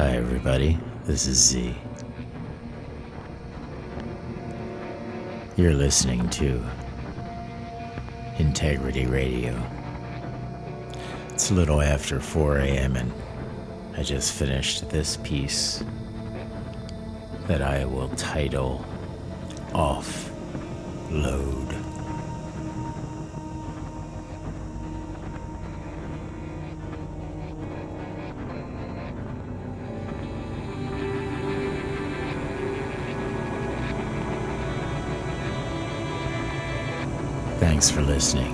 Hi, everybody. This is Z. You're listening to Integrity Radio. It's a little after 4 a.m., and I just finished this piece that I will title Off Load. Thanks for listening.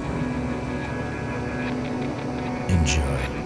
Enjoy.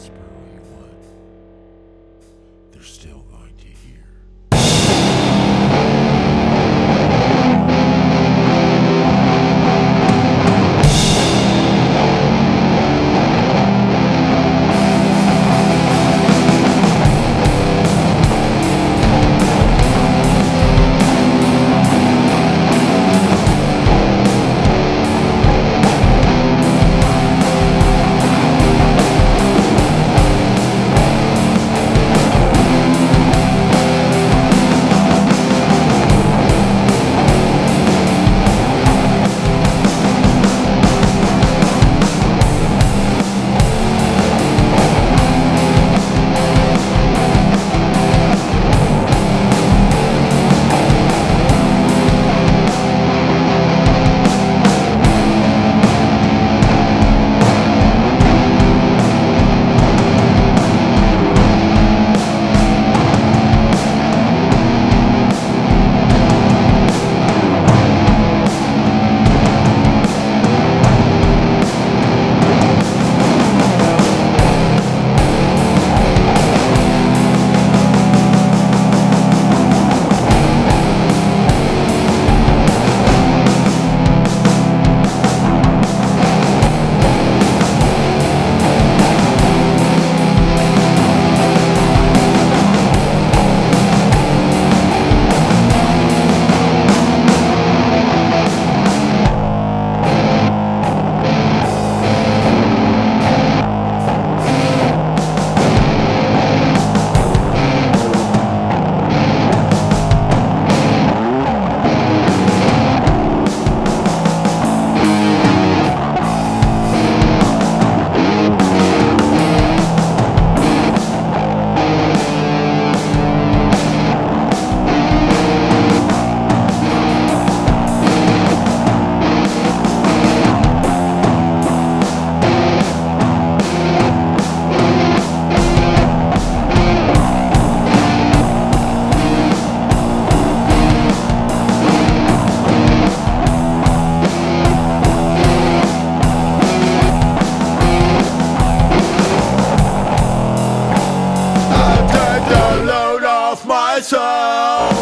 Whisper all you want. They're still going to hear. Myself.